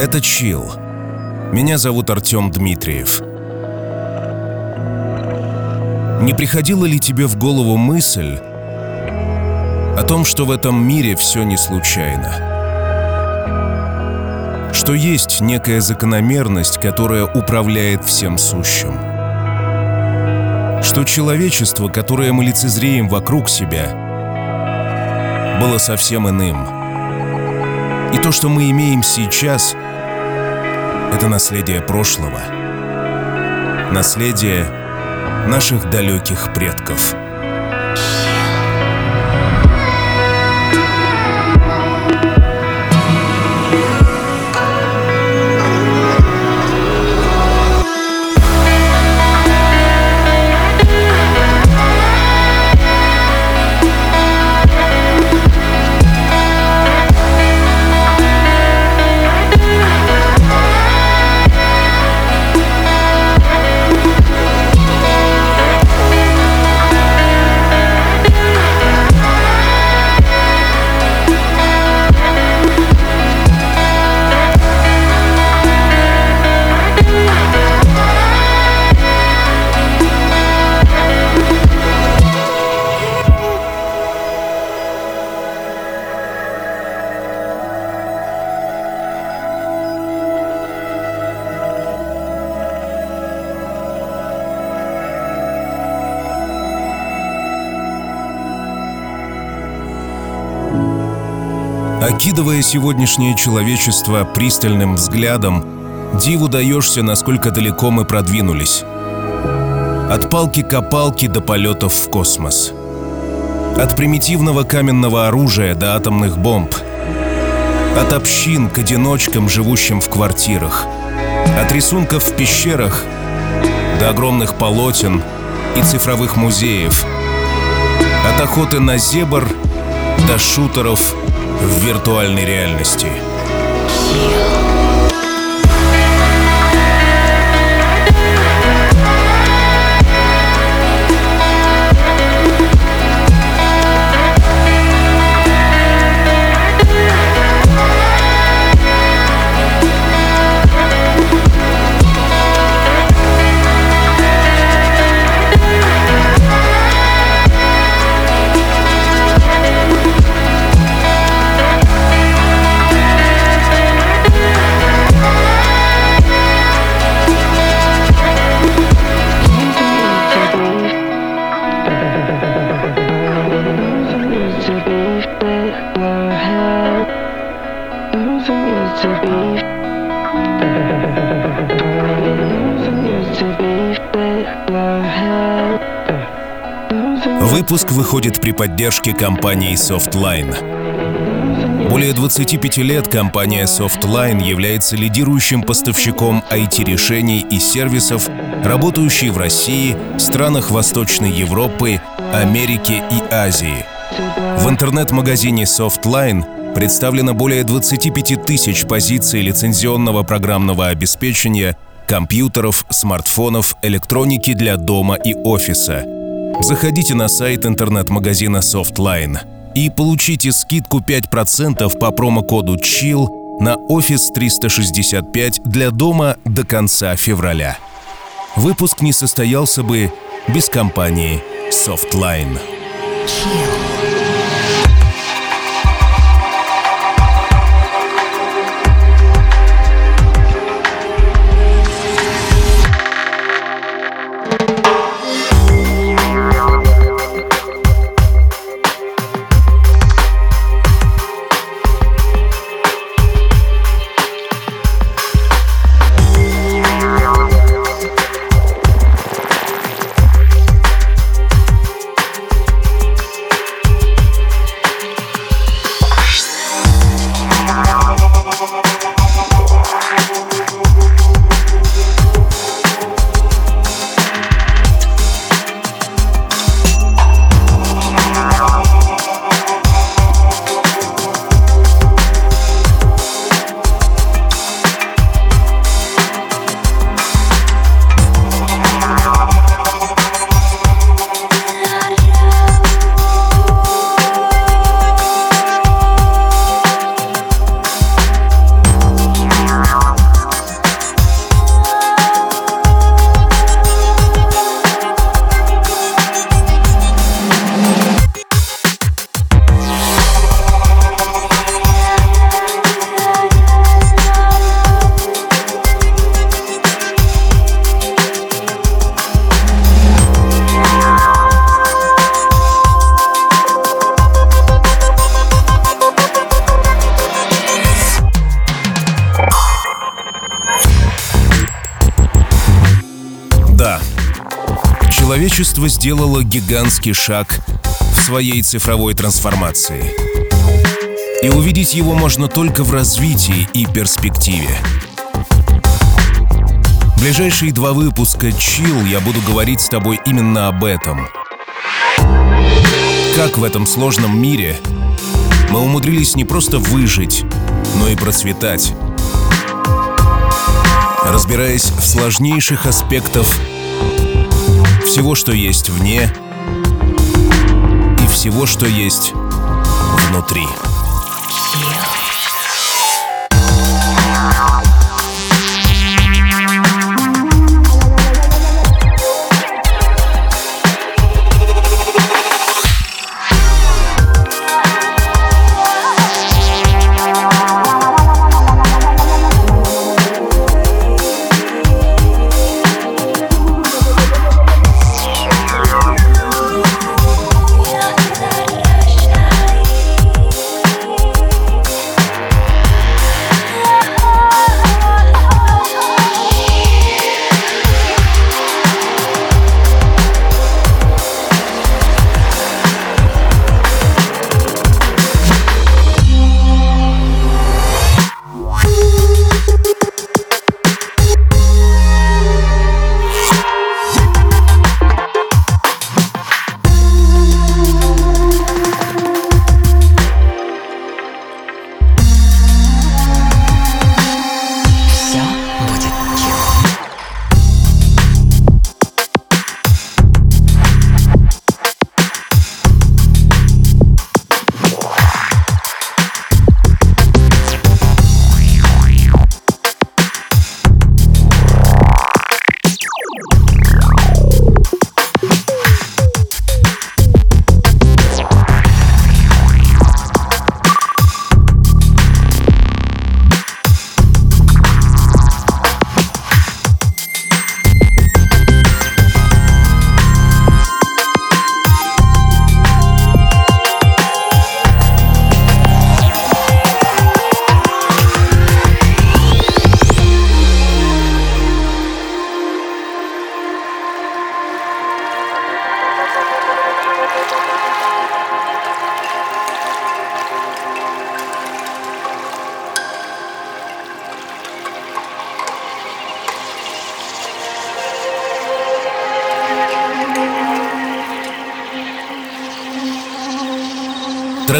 Это Чил. Меня зовут Артем Дмитриев. Не приходила ли тебе в голову мысль о том, что в этом мире все не случайно? Что есть некая закономерность, которая управляет всем сущим? Что человечество, которое мы лицезреем вокруг себя, было совсем иным – и то, что мы имеем сейчас, это наследие прошлого. Наследие наших далеких предков. Окидывая сегодняшнее человечество пристальным взглядом, диву даешься, насколько далеко мы продвинулись. От палки-копалки до полетов в космос. От примитивного каменного оружия до атомных бомб. От общин к одиночкам, живущим в квартирах. От рисунков в пещерах до огромных полотен и цифровых музеев. От охоты на зебр до шутеров в виртуальной реальности. Выпуск поддержке компании Softline. Более 25 лет компания Softline является лидирующим поставщиком IT-решений и сервисов, работающей в России, странах Восточной Европы, Америки и Азии. В интернет-магазине Softline представлено более 25 тысяч позиций лицензионного программного обеспечения, компьютеров, смартфонов, электроники для дома и офиса – Заходите на сайт интернет-магазина Softline и получите скидку 5% по промокоду CHILL на Office 365 для дома до конца февраля. Выпуск не состоялся бы без компании Softline. Человечество сделало гигантский шаг в своей цифровой трансформации. И увидеть его можно только в развитии и перспективе. Ближайшие два выпуска Chill я буду говорить с тобой именно об этом. Как в этом сложном мире мы умудрились не просто выжить, но и процветать. Разбираясь в сложнейших аспектах всего, что есть вне, и всего, что есть внутри.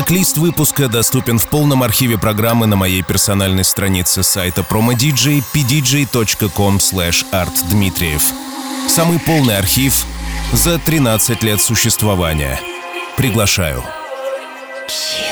Трек-лист выпуска доступен в полном архиве программы на моей персональной странице сайта promodj pdj.com artdmitriev. Самый полный архив за 13 лет существования. Приглашаю. История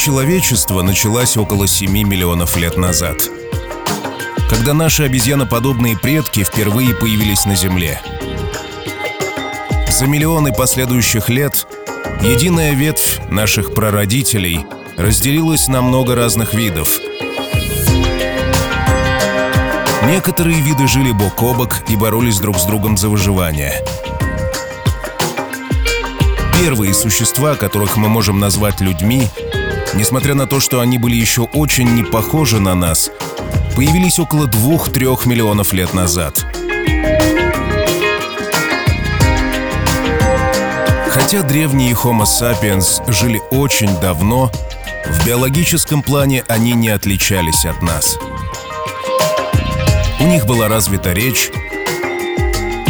человечества началась около 7 миллионов лет назад, когда наши обезьяноподобные предки впервые появились на Земле. За миллионы последующих лет единая ветвь наших прародителей разделилась на много разных видов. Некоторые виды жили бок о бок и боролись друг с другом за выживание – первые существа, которых мы можем назвать людьми, несмотря на то, что они были еще очень не похожи на нас, появились около двух-трех миллионов лет назад. Хотя древние Homo sapiens жили очень давно, в биологическом плане они не отличались от нас. У них была развита речь,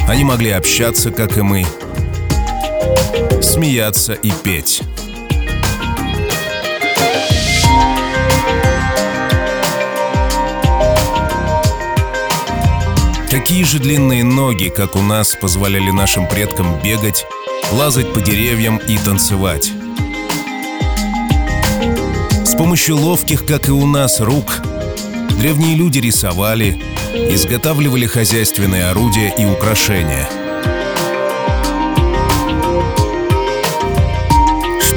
они могли общаться, как и мы, смеяться и петь. Такие же длинные ноги, как у нас, позволяли нашим предкам бегать, лазать по деревьям и танцевать. С помощью ловких, как и у нас, рук древние люди рисовали, изготавливали хозяйственные орудия и украшения –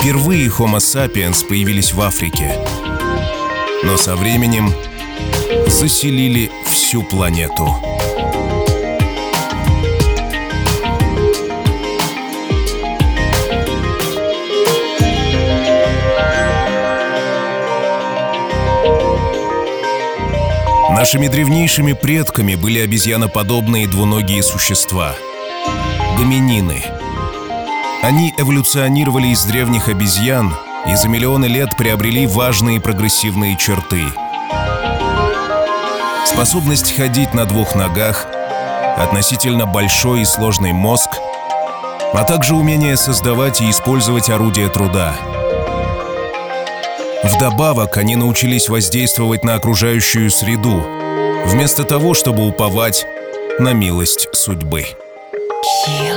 Впервые Homo sapiens появились в Африке, но со временем заселили всю планету. Нашими древнейшими предками были обезьяноподобные двуногие существа – гоминины – они эволюционировали из древних обезьян и за миллионы лет приобрели важные прогрессивные черты. Способность ходить на двух ногах, относительно большой и сложный мозг, а также умение создавать и использовать орудия труда. Вдобавок они научились воздействовать на окружающую среду, вместо того, чтобы уповать на милость судьбы. Chill.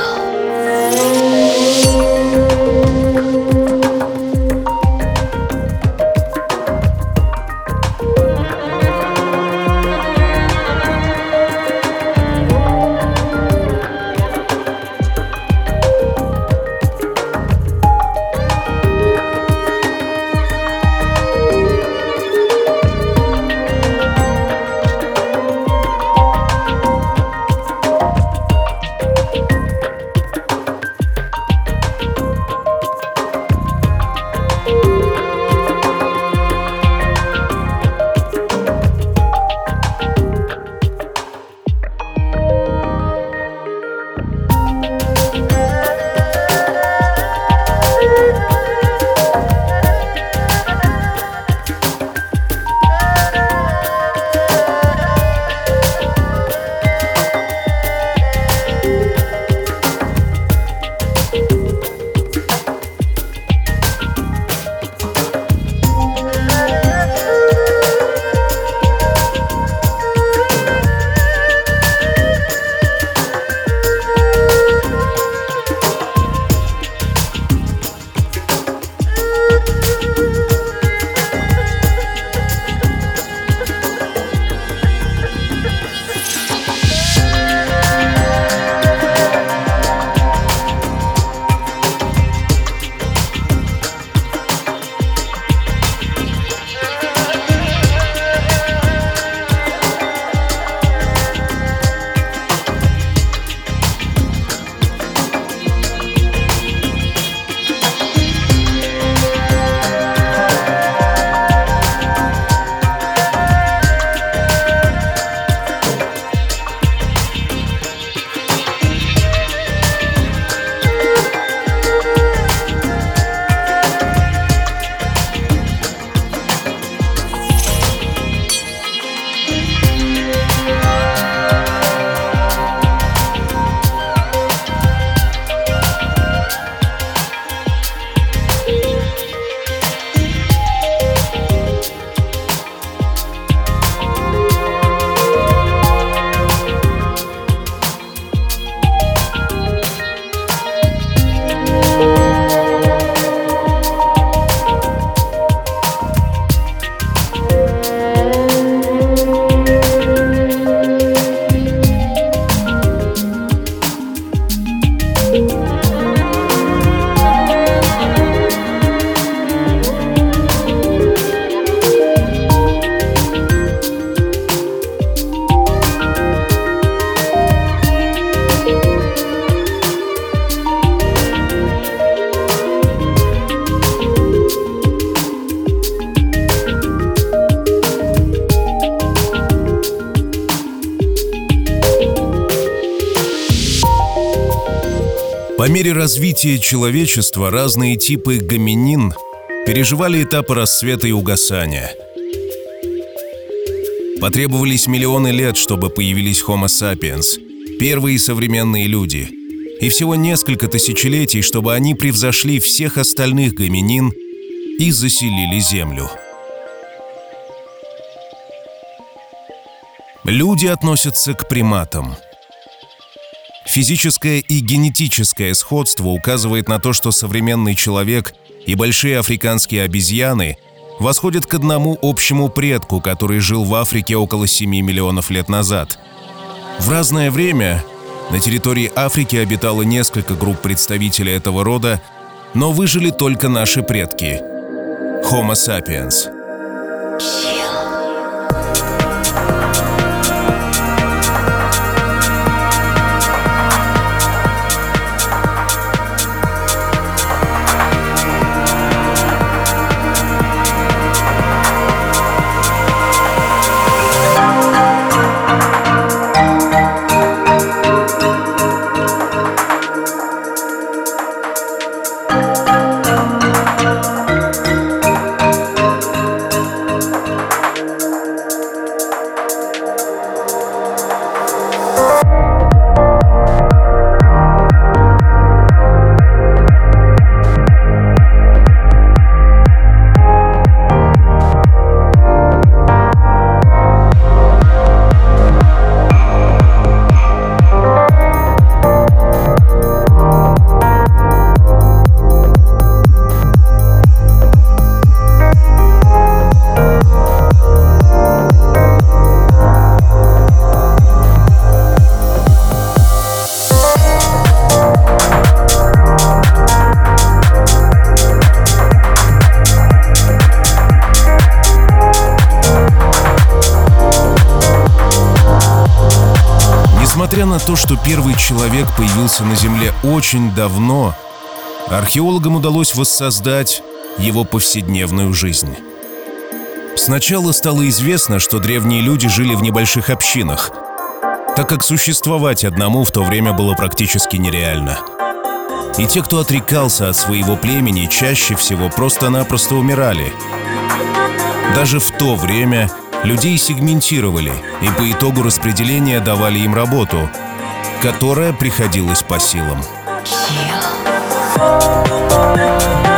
Развития человечества разные типы гоминин переживали этапы расцвета и угасания. Потребовались миллионы лет, чтобы появились Homo sapiens, первые современные люди, и всего несколько тысячелетий, чтобы они превзошли всех остальных гоминин и заселили Землю. Люди относятся к приматам – Физическое и генетическое сходство указывает на то, что современный человек и большие африканские обезьяны восходят к одному общему предку, который жил в Африке около 7 миллионов лет назад. В разное время на территории Африки обитало несколько групп представителей этого рода, но выжили только наши предки – Homo sapiens – то, что первый человек появился на Земле очень давно, археологам удалось воссоздать его повседневную жизнь. Сначала стало известно, что древние люди жили в небольших общинах, так как существовать одному в то время было практически нереально. И те, кто отрекался от своего племени, чаще всего просто-напросто умирали. Даже в то время людей сегментировали и по итогу распределения давали им работу, которая приходилась по силам. Древние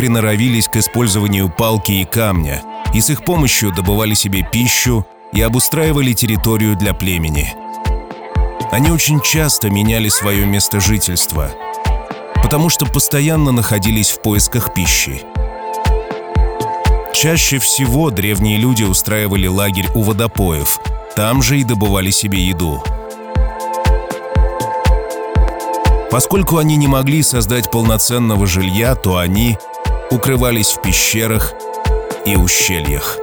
приноровились к использованию палки и камня, и с их помощью добывали себе пищу и обустраивали территорию для племени. Они очень часто меняли свое место жительства, потому что постоянно находились в поисках пищи. Чаще всего древние люди устраивали лагерь у водопоев, там же и добывали себе еду – Поскольку они не могли создать полноценного жилья, то они укрывались в пещерах и ущельях.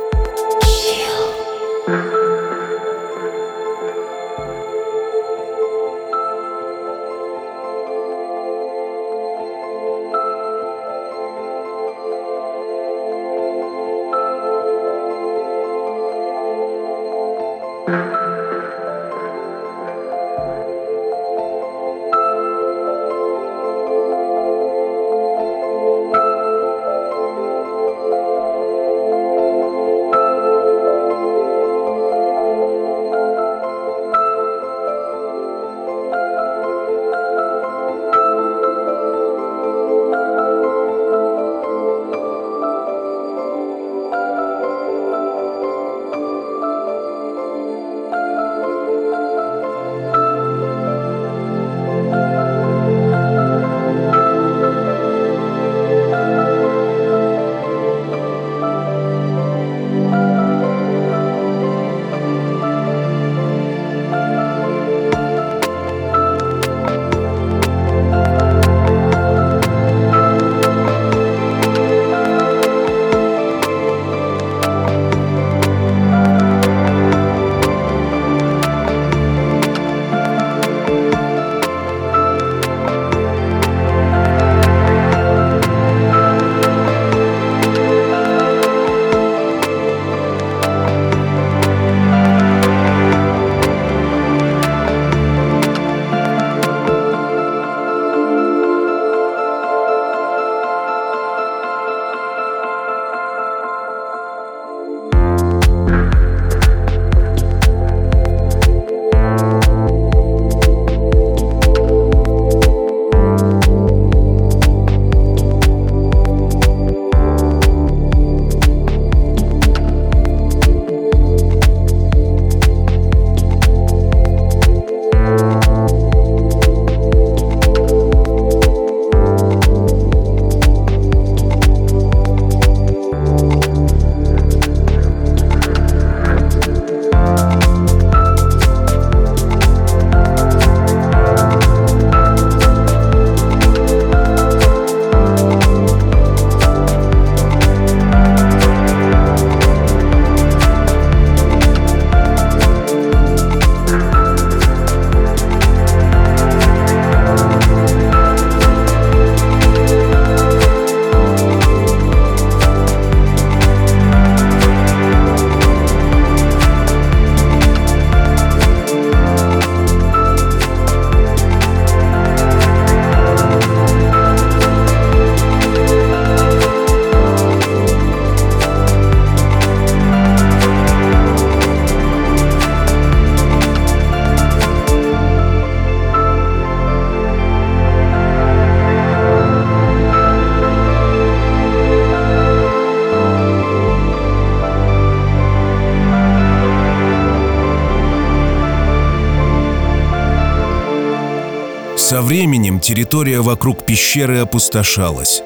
Временем территория вокруг пещеры опустошалась.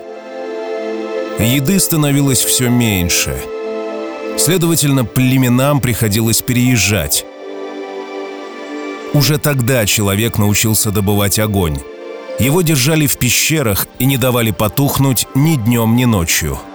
Еды становилось все меньше. Следовательно, племенам приходилось переезжать. Уже тогда человек научился добывать огонь. Его держали в пещерах и не давали потухнуть ни днем, ни ночью –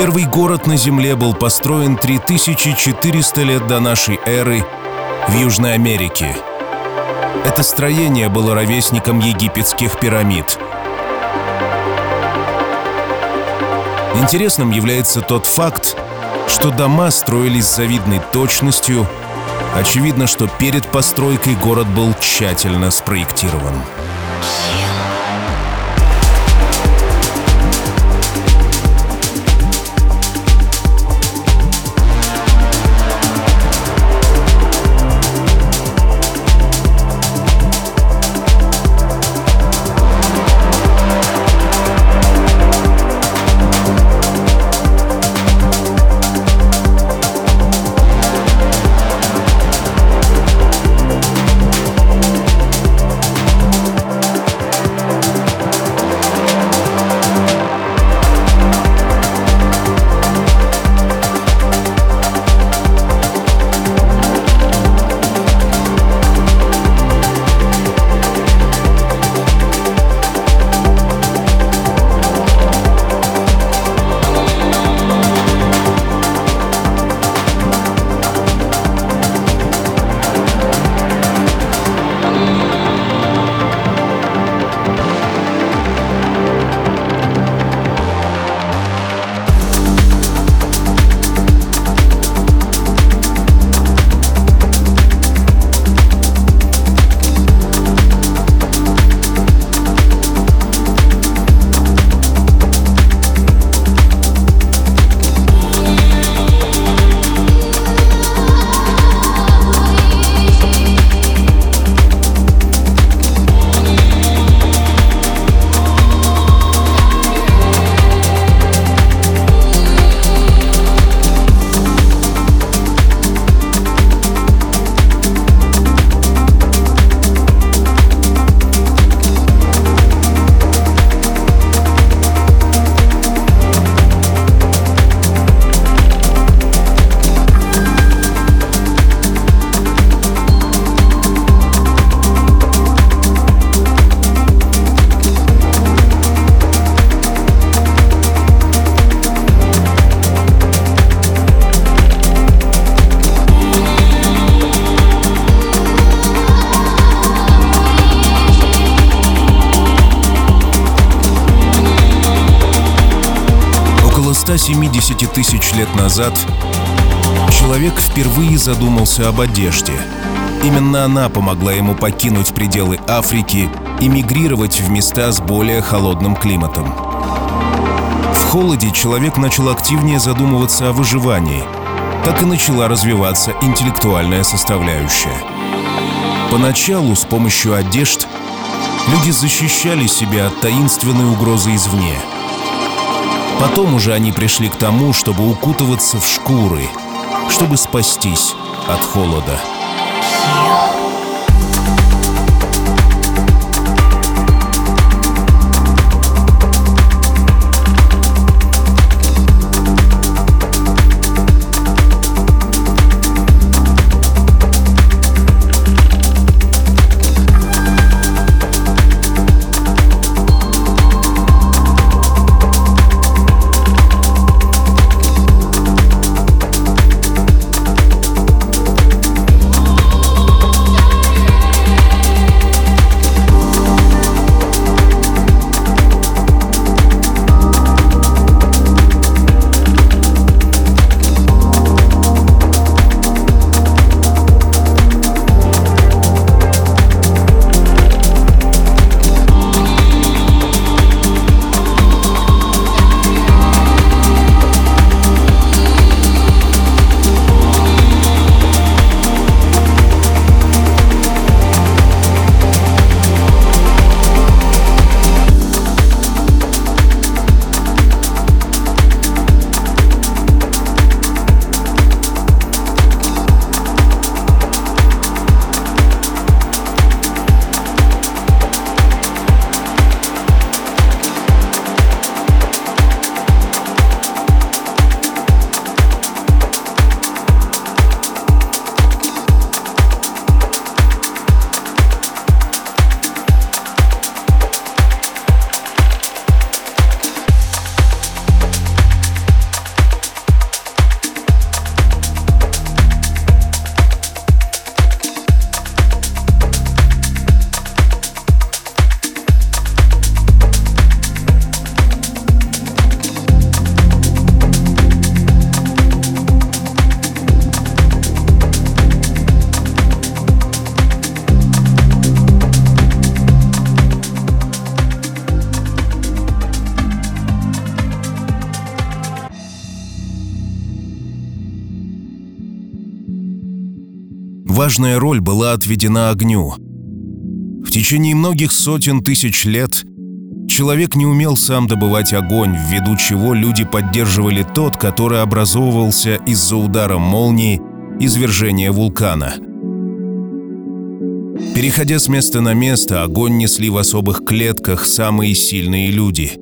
Первый город на Земле был построен 3400 лет до нашей эры в Южной Америке. Это строение было ровесником египетских пирамид. Интересным является тот факт, что дома строились с завидной точностью. Очевидно, что перед постройкой город был тщательно спроектирован. Тысяч лет назад человек впервые задумался об одежде. Именно она помогла ему покинуть пределы Африки и мигрировать в места с более холодным климатом. В холоде человек начал активнее задумываться о выживании. Так и начала развиваться интеллектуальная составляющая. Поначалу с помощью одежд люди защищали себя от таинственной угрозы извне. Потом уже они пришли к тому, чтобы укутываться в шкуры, чтобы спастись от холода. Важная роль была отведена огню. В течение многих сотен тысяч лет человек не умел сам добывать огонь, ввиду чего люди поддерживали тот, который образовывался из-за удара молнии извержения вулкана. Переходя с места на место, огонь несли в особых клетках самые сильные люди.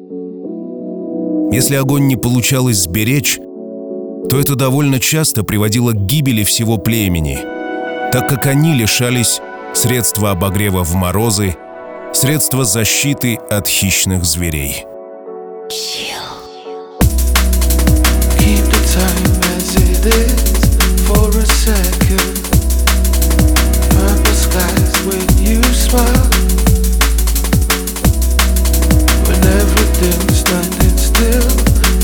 Если огонь не получалось сберечь, то это довольно часто приводило к гибели всего племени – так как они лишались средства обогрева в морозы, средства защиты от хищных зверей.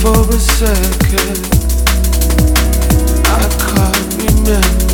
for a second I can't remember.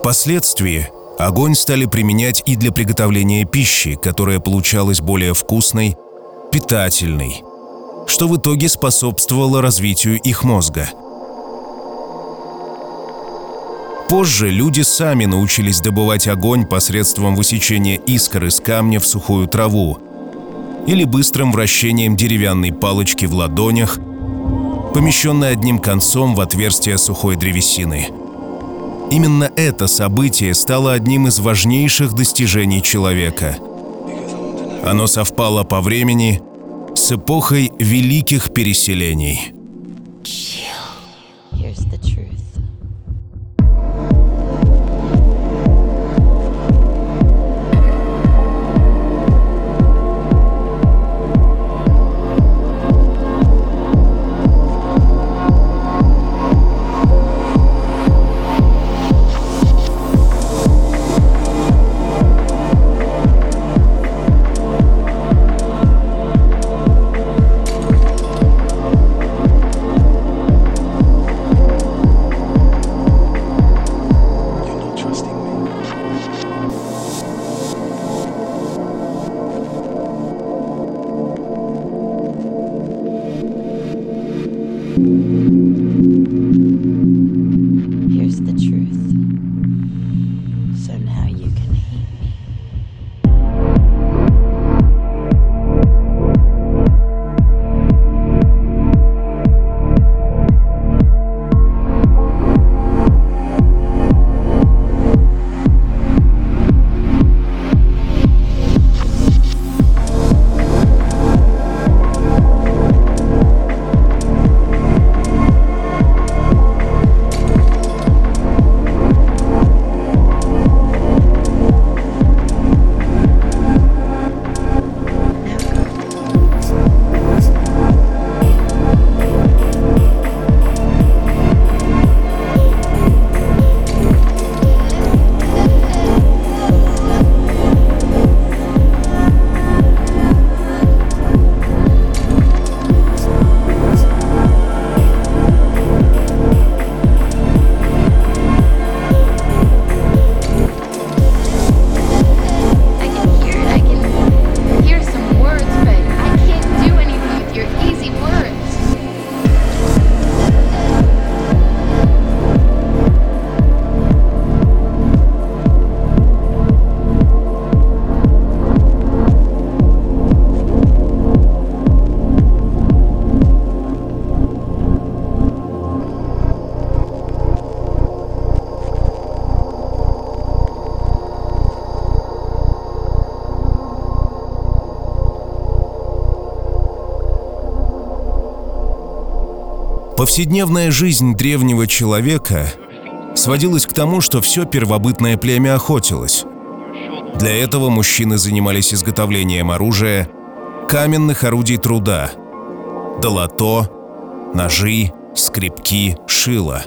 Впоследствии огонь стали применять и для приготовления пищи, которая получалась более вкусной, питательной, что в итоге способствовало развитию их мозга. Позже люди сами научились добывать огонь посредством высечения искр из камня в сухую траву или быстрым вращением деревянной палочки в ладонях, помещенной одним концом в отверстие сухой древесины – Именно это событие стало одним из важнейших достижений человека. Оно совпало по времени с эпохой великих переселений. Повседневная жизнь древнего человека сводилась к тому, что все первобытное племя охотилось. Для этого мужчины занимались изготовлением оружия, каменных орудий труда, долото, ножи, скребки, шило.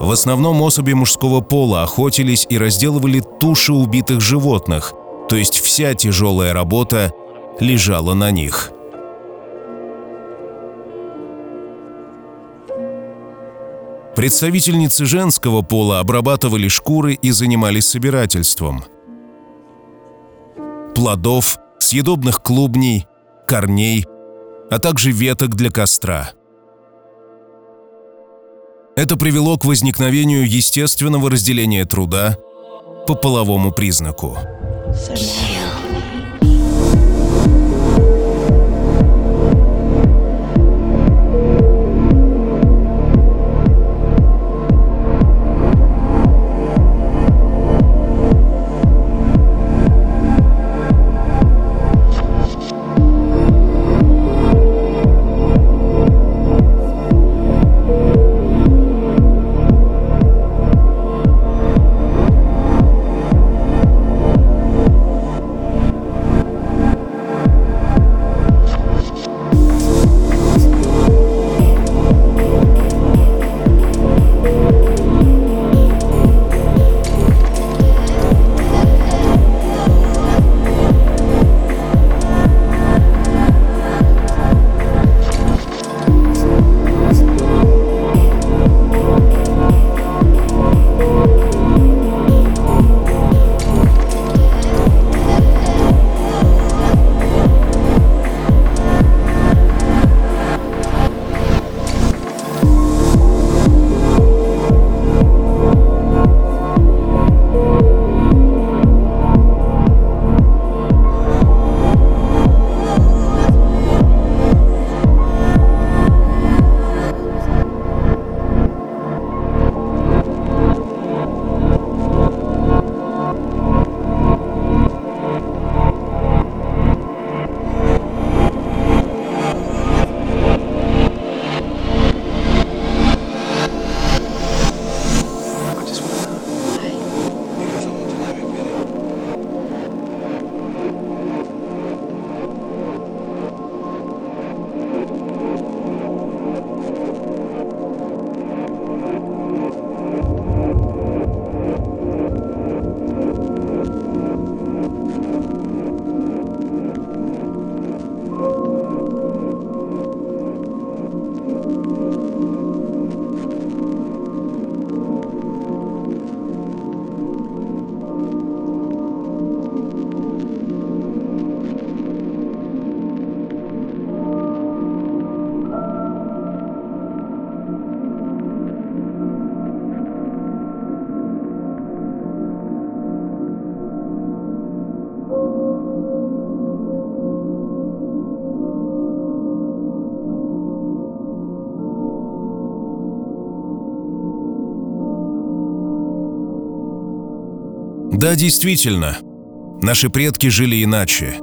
В основном особи мужского пола охотились и разделывали туши убитых животных, то есть вся тяжелая работа лежала на них. Представительницы женского пола обрабатывали шкуры и занимались собирательством. Плодов, съедобных клубней, корней, а также веток для костра. Это привело к возникновению естественного разделения труда по половому признаку. Да, действительно, наши предки жили иначе.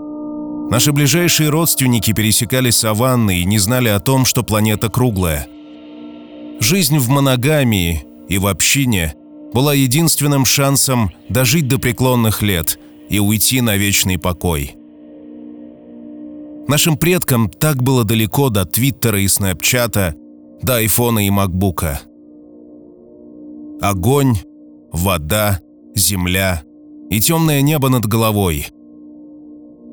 Наши ближайшие родственники пересекали саванны и не знали о том, что планета круглая. Жизнь в моногамии и в общине была единственным шансом дожить до преклонных лет и уйти на вечный покой. Нашим предкам так было далеко до Твиттера и Снэпчата, до Айфона и Макбука. Огонь, вода, земля и темное небо над головой.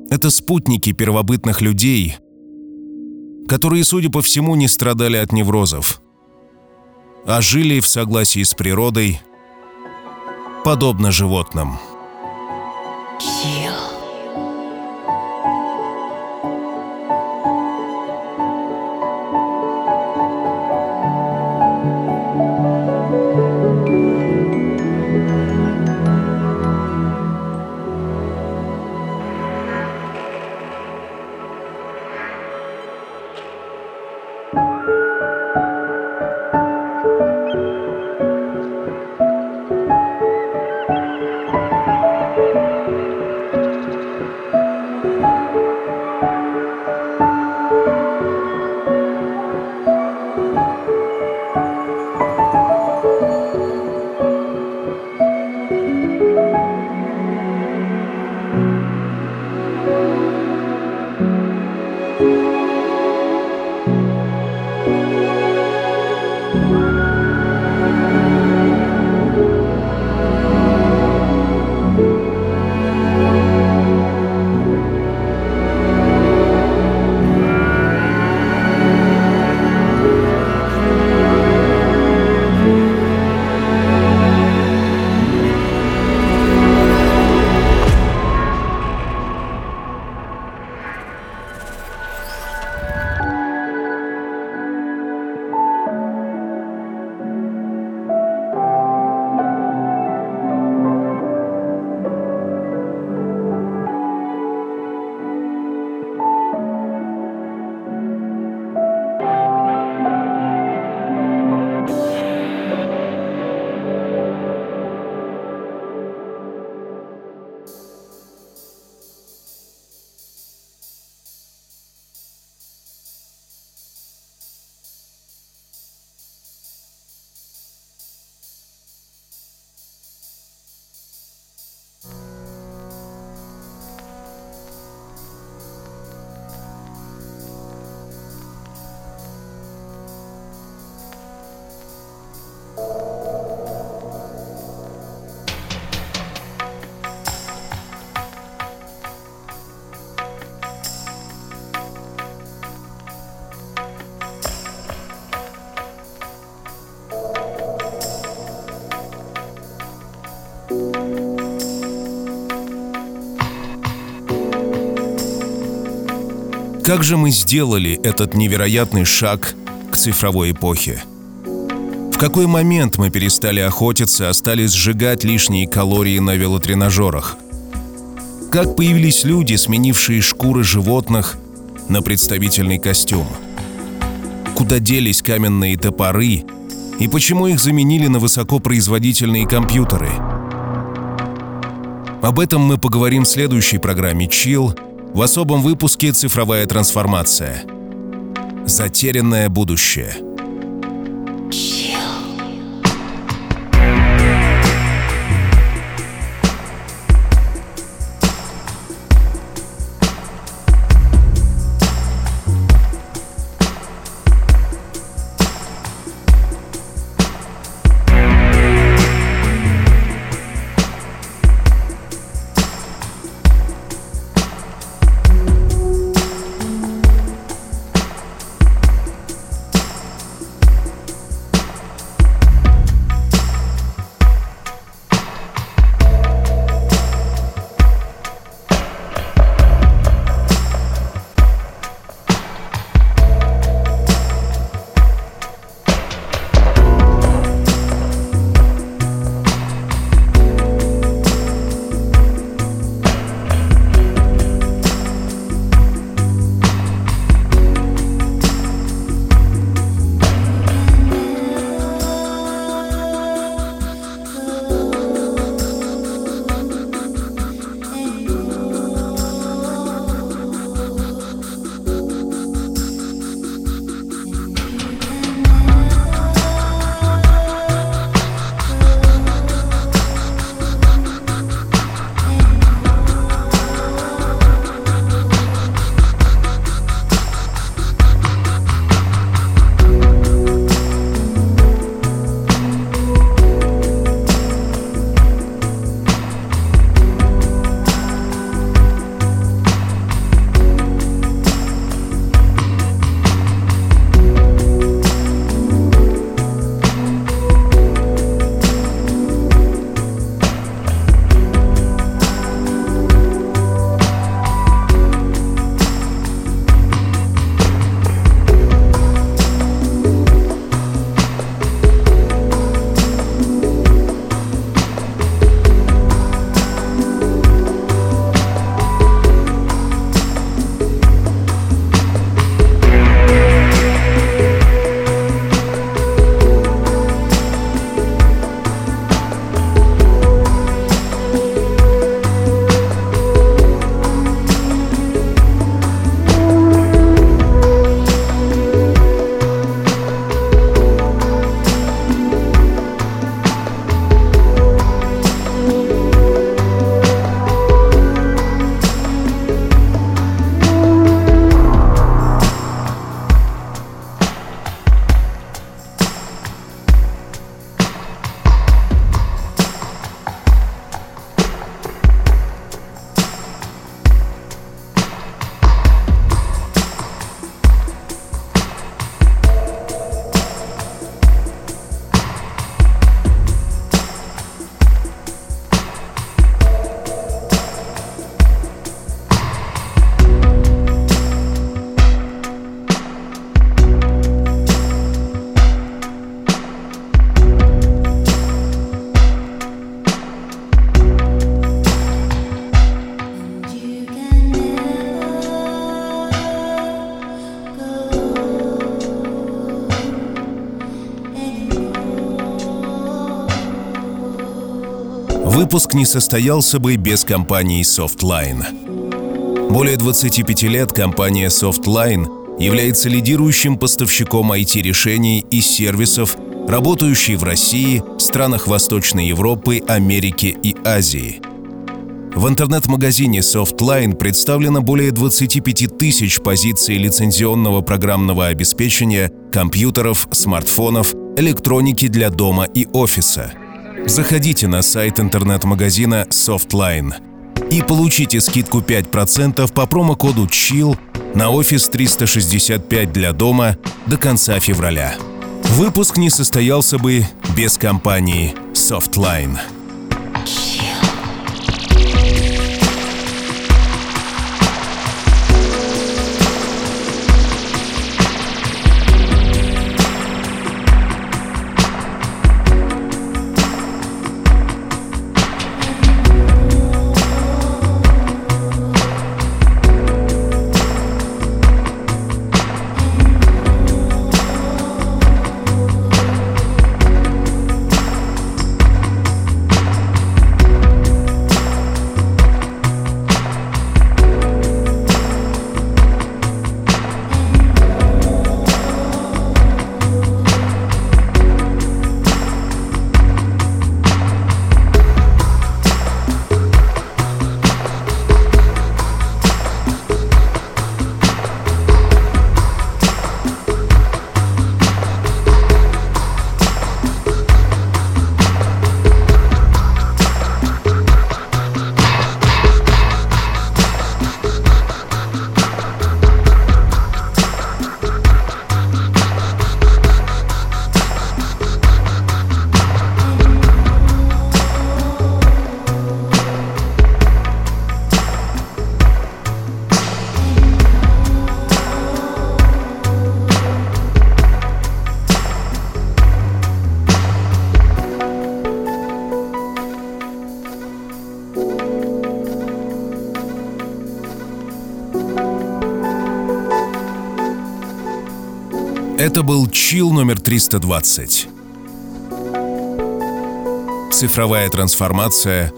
Это спутники первобытных людей, которые, судя по всему, не страдали от неврозов, а жили в согласии с природой, подобно животным. Chill. Как же мы сделали этот невероятный шаг к цифровой эпохе? В какой момент мы перестали охотиться, а стали сжигать лишние калории на велотренажерах? Как появились люди, сменившие шкуры животных на представительный костюм? Куда делись каменные топоры и почему их заменили на высокопроизводительные компьютеры? Об этом мы поговорим в следующей программе «Чил» в особом выпуске «Цифровая трансформация». Затерянное будущее – выпуск не состоялся бы без компании Softline. Более 25 лет компания Softline является лидирующим поставщиком IT-решений и сервисов, работающей в России, странах Восточной Европы, Америки и Азии. В интернет-магазине Softline представлено более 25 тысяч позиций лицензионного программного обеспечения, компьютеров, смартфонов, электроники для дома и офиса – Заходите на сайт интернет-магазина Softline и получите скидку 5% по промокоду CHILL на офис 365 для дома до конца февраля. Выпуск не состоялся бы без компании Softline. Это был Чил номер 320. Цифровая трансформация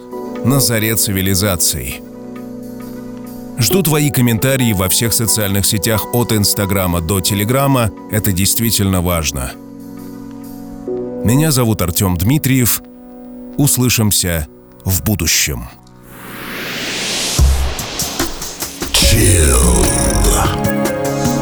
на заре цивилизаций. Жду твои комментарии во всех социальных сетях от Инстаграма до Телеграма. Это действительно важно. Меня зовут Артем Дмитриев. Услышимся в будущем.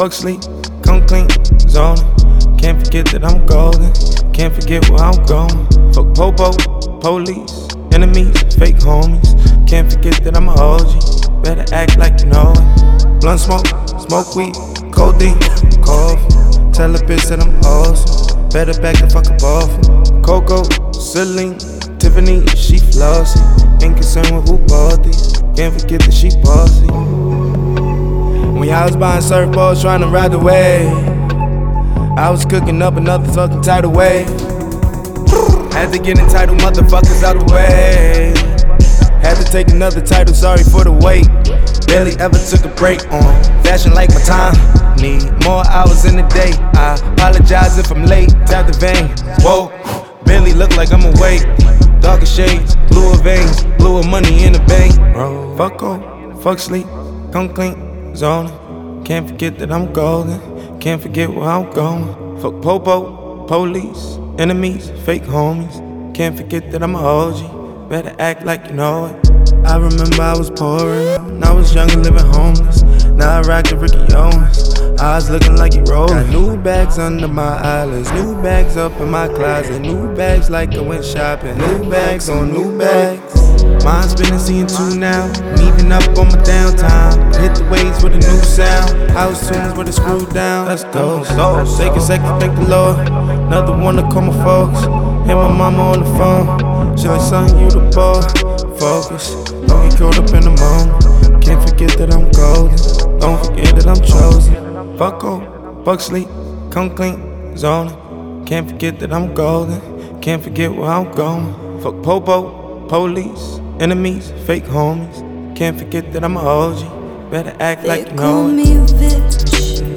Fuck sleep, come clean, zoning. Can't forget that I'm golden, can't forget where I'm going. Fuck popo, police, enemies, fake homies. Can't forget that I'm a OG, better act like you know it. Blunt smoke, smoke weed, codeine, cough. Tell a bitch that I'm awesome, better back the fuck up off. Coco, Celine, Tiffany, she flossy. Ain't concerned with who bought these, can't forget that she bossy. When y'all was buying surfboards trying to ride the wave, I was cooking up another fucking tidal wave. Had to get entitled motherfuckers out the way. Had to take another title, sorry for the wait. Barely ever took a break on fashion like my time. Need more hours in the day. I apologize if I'm late. Tap the vein. Whoa, barely look like I'm awake. Darker shades, bluer veins, bluer money in the bank. Bro, fuck off, fuck sleep, come clean zoning. Can't forget that I'm golden. Can't forget where I'm going. Fuck popo, police, enemies, fake homies. Can't forget that I'm a OG. Better act like you know it. I remember I was poor and I was young and living homeless. Now I rock the Ricky Owens. Eyes looking like you roll. Got new bags under my eyelids, new bags up in my closet, new bags like I went shopping, new bags on new bags. Mine's been seeing two now. Even up on my downtime. Hit the waves with a new sound. House tunes with a screw down. Let's go. go. Take a second, thank the Lord. Another one to call my folks. Hit my mama on the phone. She like, son, you the boy. Focus. Don't get caught up in the moment. Can't forget that I'm golden. Don't forget that I'm chosen. Fuck off, fuck sleep, come clean, zoning. Can't forget that I'm golden. Can't forget where I'm going. Fuck popo, police enemies, fake homies. Can't forget that I'm a OG. Better act they like you know me bitch.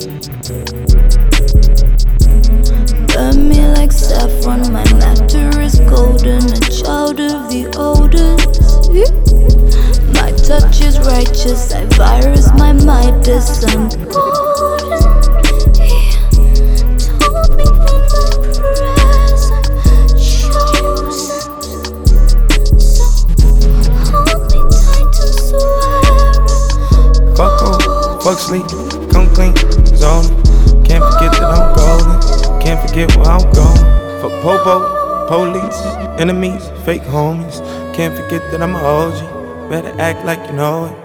Burn me like saffron. My nectar is golden, a child of the oldest. My touch is righteous. I virus my. I'm golden. fuck sleep, come clean, zone. Can't forget that I'm golden, can't forget where I'm going. Fuck popo, police, enemies, fake homies. Can't forget that I'm a OG, better act like you know it.